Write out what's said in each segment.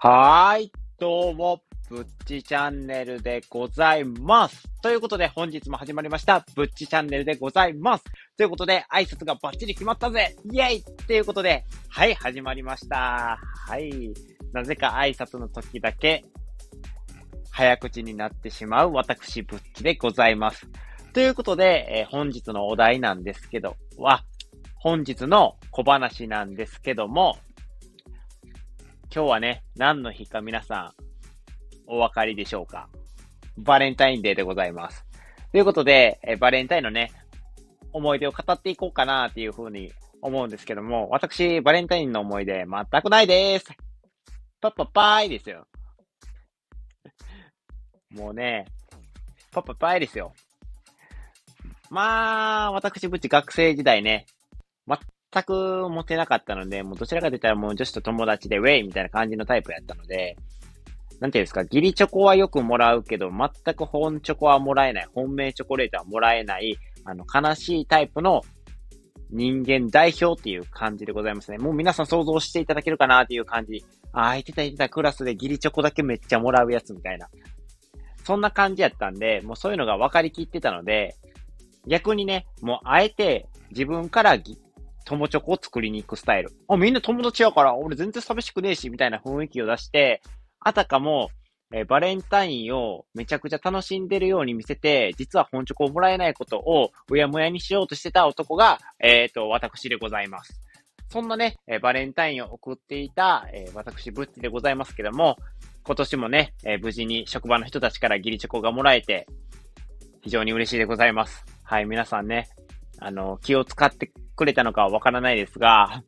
はーい、どうも、ぶっちチャンネルでございます。ということで、本日も始まりました、ぶっちチャンネルでございます。ということで、挨拶がバッチリ決まったぜイェイということで、はい、始まりました。はい。なぜか挨拶の時だけ、早口になってしまう私、ぶっちでございます。ということで、えー、本日のお題なんですけど、は、本日の小話なんですけども、今日はね、何の日か皆さん、お分かりでしょうか？バレンタインデーでございます。ということで、えバレンタインのね、思い出を語っていこうかなっていうふうに思うんですけども、私、バレンタインの思い出全くないです。パパパーイですよ。もうね、パパパーイですよ。まあ、私、ぶち学生時代ね、全く持てなかったので、もうどちらかと言ったらもう女子と友達でウェイみたいな感じのタイプやったので、なんていうんですか、ギリチョコはよくもらうけど、全く本チョコはもらえない、本命チョコレートはもらえない、あの、悲しいタイプの人間代表っていう感じでございますね。もう皆さん想像していただけるかなっていう感じ。ああ、いてたいてたクラスでギリチョコだけめっちゃもらうやつみたいな。そんな感じやったんで、もうそういうのが分かりきってたので、逆にね、もうあえて自分から友チョコを作りに行くスタイル。あ、みんな友達やから、俺全然寂しくねえし、みたいな雰囲気を出して、あたかも、えー、バレンタインをめちゃくちゃ楽しんでるように見せて、実は本チョコをもらえないことをうやむやにしようとしてた男が、えっ、ー、と、私でございます。そんなね、えー、バレンタインを送っていた、え、私、ブッチでございますけども、今年もね、え、無事に職場の人たちから義理チョコがもらえて、非常に嬉しいでございます。はい、皆さんね、あの、気を使ってくれたのかはわからないですが、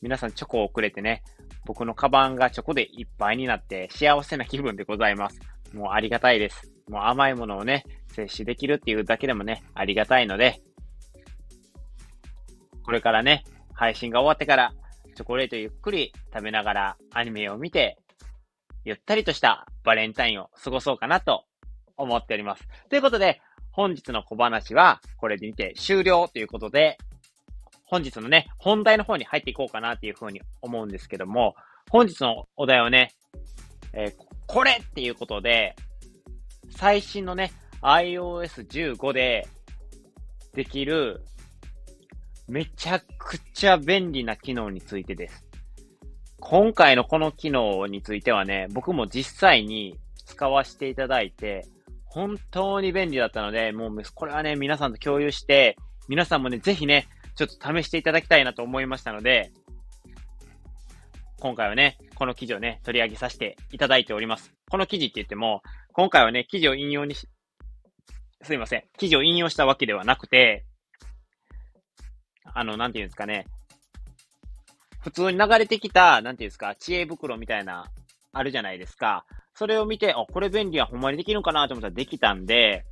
皆さんチョコをくれてね、僕のカバンがチョコでいっぱいになって幸せな気分でございます。もうありがたいです。もう甘いものをね、摂取できるっていうだけでもね、ありがたいので、これからね、配信が終わってから、チョコレートゆっくり食べながらアニメを見て、ゆったりとしたバレンタインを過ごそうかなと思っております。ということで、本日の小話はこれで見て終了ということで、本日のね、本題の方に入っていこうかなっていうふうに思うんですけども、本日のお題はね、えー、これっていうことで、最新のね、iOS15 でできる、めちゃくちゃ便利な機能についてです。今回のこの機能についてはね、僕も実際に使わせていただいて、本当に便利だったので、もうこれはね、皆さんと共有して、皆さんもね、ぜひね、ちょっと試していただきたいなと思いましたので、今回はね、この記事をね、取り上げさせていただいております。この記事って言っても、今回はね、記事を引用にし、すいません。記事を引用したわけではなくて、あの、なんていうんですかね。普通に流れてきた、なんていうんですか、知恵袋みたいな、あるじゃないですか。それを見て、あ、これ便利や、ほんまにできるのかなと思ったらできたんで、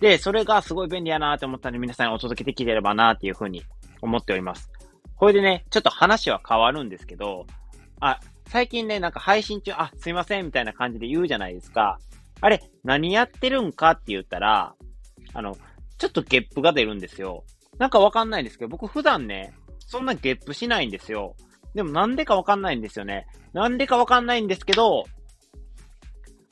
で、それがすごい便利やなと思ったんで、皆さんにお届けできればなっていうふうに思っております。これでね、ちょっと話は変わるんですけど、あ、最近ね、なんか配信中、あ、すいません、みたいな感じで言うじゃないですか。あれ、何やってるんかって言ったら、あの、ちょっとゲップが出るんですよ。なんかわかんないんですけど、僕普段ね、そんなゲップしないんですよ。でもなんでかわかんないんですよね。なんでかわかんないんですけど、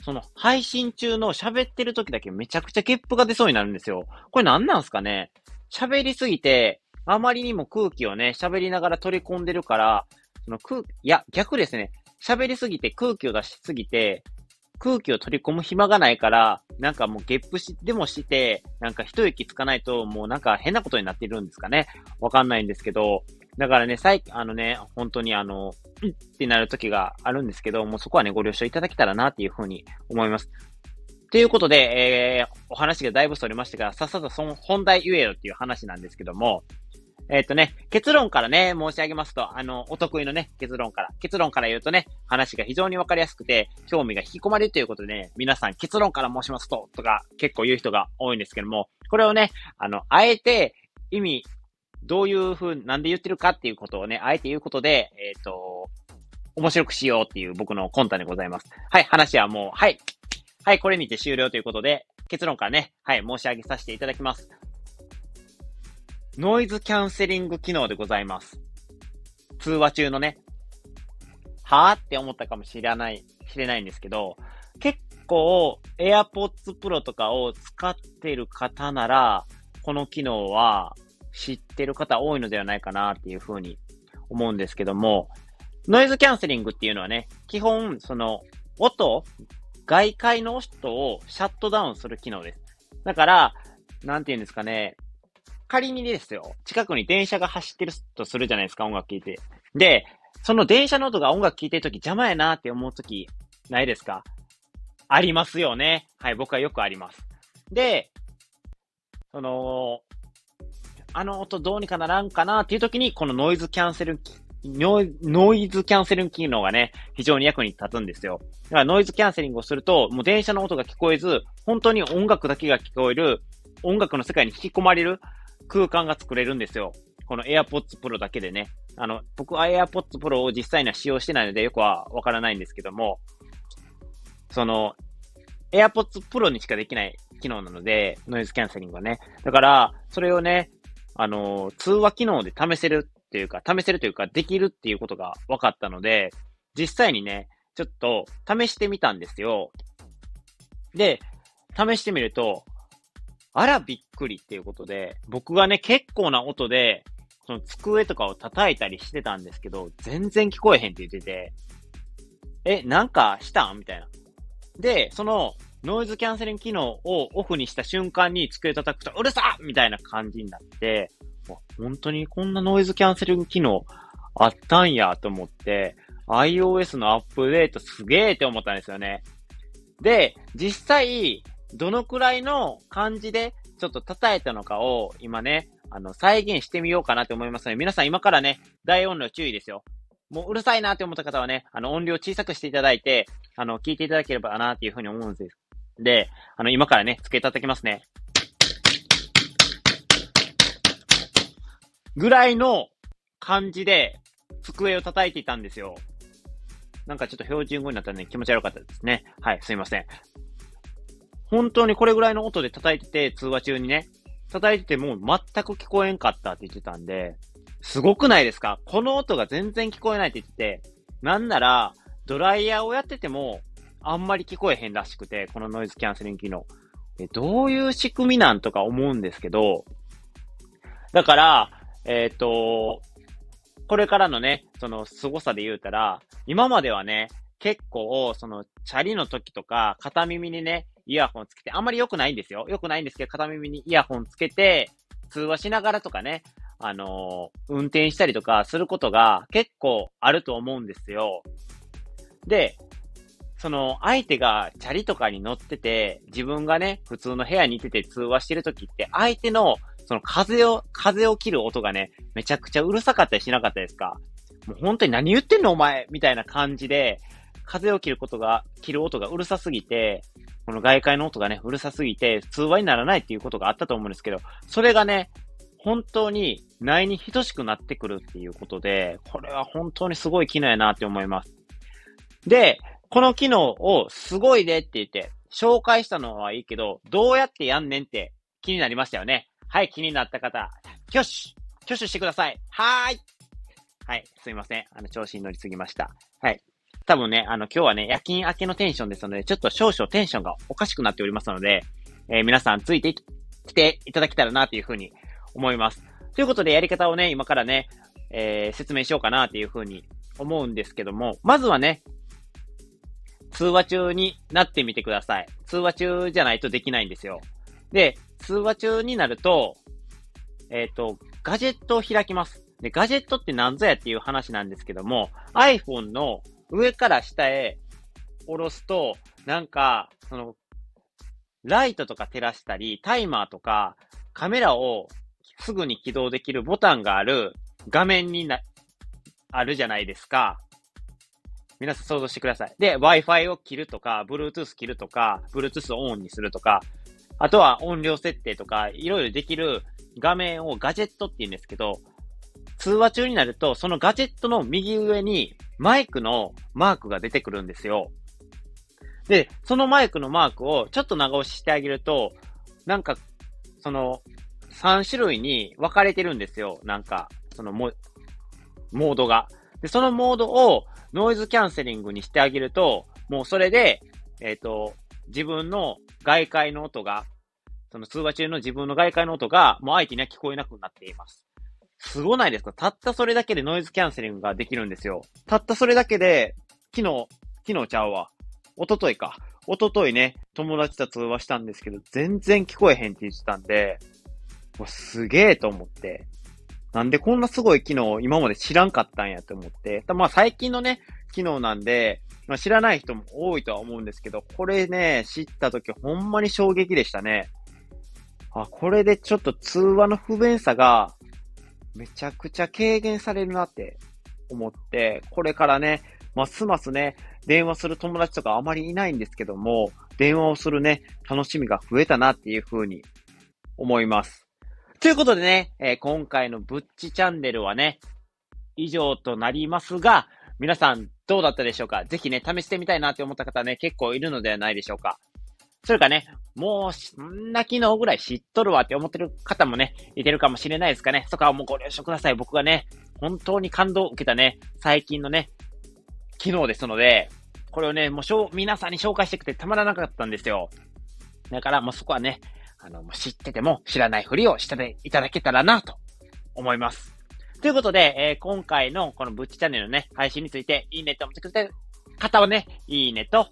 その配信中の喋ってる時だけめちゃくちゃゲップが出そうになるんですよ。これ何なんすかね？喋りすぎて、あまりにも空気をね、喋りながら取り込んでるから、その空、いや、逆ですね。喋りすぎて空気を出しすぎて、空気を取り込む暇がないから、なんかもうゲップし、でもして、なんか一息つかないと、もうなんか変なことになってるんですかね？わかんないんですけど、だからね、最、あのね、本当にあの、うんってなる時があるんですけど、もうそこはね、ご了承いただけたらなっていうふうに思います。ということで、えー、お話がだいぶそれましたが、さっさとその本題言えよっていう話なんですけども、えっ、ー、とね、結論からね、申し上げますと、あの、お得意のね、結論から、結論から言うとね、話が非常にわかりやすくて、興味が引き込まれるということでね、皆さん結論から申しますと、とか結構言う人が多いんですけども、これをね、あの、あえて意味どういうふう、なんで言ってるかっていうことをね、あえて言うことで、えっ、ー、と、面白くしようっていう僕の魂胆でございます。はい、話はもう、はい。はい、これにて終了ということで、結論からね、はい、申し上げさせていただきます。ノイズキャンセリング機能でございます。通話中のね。はぁって思ったかもしれない、しれないんですけど、結構 AirPods Pro とかを使ってる方なら、この機能は知ってる方多いのではないかなっていうふうに思うんですけども、ノイズキャンセリングっていうのはね、基本、その、音、外界の音をシャットダウンする機能です。だから、なんて言うんですかね、仮にですよ、近くに電車が走ってるとするじゃないですか、音楽聴いて。で、その電車の音が音楽聴いてるとき邪魔やなって思うとき、ないですか？ありますよね。はい、僕はよくあります。で、その、あの音どうにかならんかなっていう時に、このノイズキャンセル、ノイズキャンセル機能がね、非常に役に立つんですよ。だからノイズキャンセリングをすると、もう電車の音が聞こえず、本当に音楽だけが聞こえる、音楽の世界に引き込まれる空間が作れるんですよ。この AirPods Pro だけでね。あの、僕は AirPods Pro を実際には使用してないのでよくはわからないんですけども、その、AirPods Pro にしかできない機能なので、ノイズキャンセリングはね。だから、それをね、あの、通話機能で試せるっていうか、試せるというか、できるっていうことが分かったので、実際にね、ちょっと試してみたんですよ。で、試してみると、あらびっくりっていうことで、僕がね、結構な音で、その机とかを叩いたりしてたんですけど、全然聞こえへんって言ってて、え、なんかしたん？みたいな。で、その、ノイズキャンセリング機能をオフにした瞬間に机叩くと、うるさみたいな感じになって、本当にこんなノイズキャンセリング機能あったんやと思って、iOS のアップデートすげーって思ったんですよね。で、実際、どのくらいの感じでちょっと叩いたのかを今ね、あの、再現してみようかなと思いますので、皆さん今からね、大音量注意ですよ。もううるさいなって思った方はね、あの、音量小さくしていただいて、あの、聞いていただければなっていうふうに思うんですで、あの、今からね、付け叩きますね。ぐらいの感じで、机を叩いていたんですよ。なんかちょっと標準語になったんで気持ち悪かったですね。はい、すいません。本当にこれぐらいの音で叩いてて、通話中にね、叩いてても全く聞こえんかったって言ってたんで、すごくないですか？この音が全然聞こえないって言ってて、なんなら、ドライヤーをやってても、あんまり聞こえへんらしくて、このノイズキャンセリング機能。え、どういう仕組みなんとか思うんですけど、だから、えっ、ー、と、これからのね、その凄さで言うたら、今まではね、結構、その、チャリの時とか、片耳にね、イヤホンつけて、あんまり良くないんですよ。良くないんですけど、片耳にイヤホンつけて、通話しながらとかね、あのー、運転したりとかすることが結構あると思うんですよ。で、その、相手がチャリとかに乗ってて、自分がね、普通の部屋にいてて通話してるときって、相手の、その風を、風を切る音がね、めちゃくちゃうるさかったりしなかったですか？もう本当に何言ってんのお前みたいな感じで、風を切ることが、切る音がうるさすぎて、この外界の音がね、うるさすぎて、通話にならないっていうことがあったと思うんですけど、それがね、本当に内に等しくなってくるっていうことで、これは本当にすごい機能やなって思います。で、この機能をすごいでって言って、紹介したのはいいけど、どうやってやんねんって気になりましたよね。はい、気になった方、挙手挙手してくださいはーいはい、すいません。あの、調子に乗りすぎました。はい。多分ね、あの、今日はね、夜勤明けのテンションですので、ちょっと少々テンションがおかしくなっておりますので、えー、皆さんついてきていただけたらなというふうに思います。ということで、やり方をね、今からね、えー、説明しようかなというふうに思うんですけども、まずはね、通話中になってみてください。通話中じゃないとできないんですよ。で、通話中になると、えっ、ー、と、ガジェットを開きます。で、ガジェットって何ぞやっていう話なんですけども、iPhone の上から下へ下ろすと、なんか、その、ライトとか照らしたり、タイマーとか、カメラをすぐに起動できるボタンがある画面にな、あるじゃないですか。皆さん想像してください。で、Wi-Fi を切るとか、Bluetooth 切るとか、Bluetooth をオンにするとか、あとは音量設定とか、いろいろできる画面をガジェットって言うんですけど、通話中になると、そのガジェットの右上にマイクのマークが出てくるんですよ。で、そのマイクのマークをちょっと長押ししてあげると、なんか、その、3種類に分かれてるんですよ。なんか、そのモ、モードが。で、そのモードをノイズキャンセリングにしてあげると、もうそれで、えっ、ー、と、自分の外界の音が、その通話中の自分の外界の音が、もう相手には聞こえなくなっています。すごないですか？たったそれだけでノイズキャンセリングができるんですよ。たったそれだけで、昨日、昨日ちゃうわ。おとといか。おとといね、友達と通話したんですけど、全然聞こえへんって言ってたんで、もうすげえと思って。なんでこんなすごい機能を今まで知らんかったんやと思って。まあ最近のね、機能なんで、まあ、知らない人も多いとは思うんですけど、これね、知った時ほんまに衝撃でしたね。あ、これでちょっと通話の不便さがめちゃくちゃ軽減されるなって思って、これからね、ますますね、電話する友達とかあまりいないんですけども、電話をするね、楽しみが増えたなっていうふうに思います。ということでね、えー、今回のぶっちチャンネルはね、以上となりますが、皆さんどうだったでしょうか？ぜひね、試してみたいなって思った方ね、結構いるのではないでしょうか？それかね、もう、そんな機能ぐらい知っとるわって思ってる方もね、いてるかもしれないですかね？そこはもうご了承ください。僕がね、本当に感動を受けたね、最近のね、機能ですので、これをね、もうしょ、皆さんに紹介してくてたまらなかったんですよ。だからもうそこはね、あの、知ってても知らないふりをしていただけたらなと思います。ということで、えー、今回のこのブッチチャンネルのね、配信について、いいねって思ってくれてる方はね、いいねと、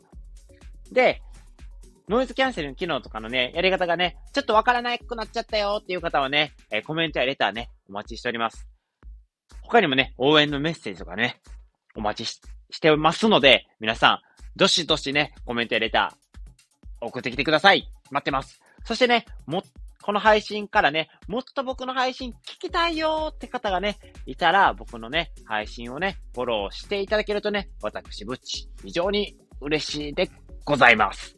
で、ノイズキャンセルの機能とかのね、やり方がね、ちょっとわからなくなっちゃったよっていう方はね、えー、コメントやレターね、お待ちしております。他にもね、応援のメッセージとかね、お待ちしてますので、皆さん、どしどしね、コメントやレター、送ってきてください。待ってます。そしてね、も、この配信からね、もっと僕の配信聞きたいよーって方がね、いたら、僕のね、配信をね、フォローしていただけるとね、私、ぶっち、非常に嬉しいでございます。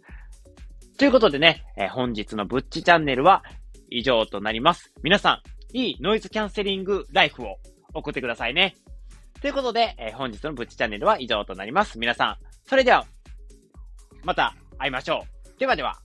ということでね、え、本日のぶっちチャンネルは以上となります。皆さん、いいノイズキャンセリングライフを送ってくださいね。ということで、え、本日のぶっちチャンネルは以上となります。皆さん、それでは、また会いましょう。ではでは。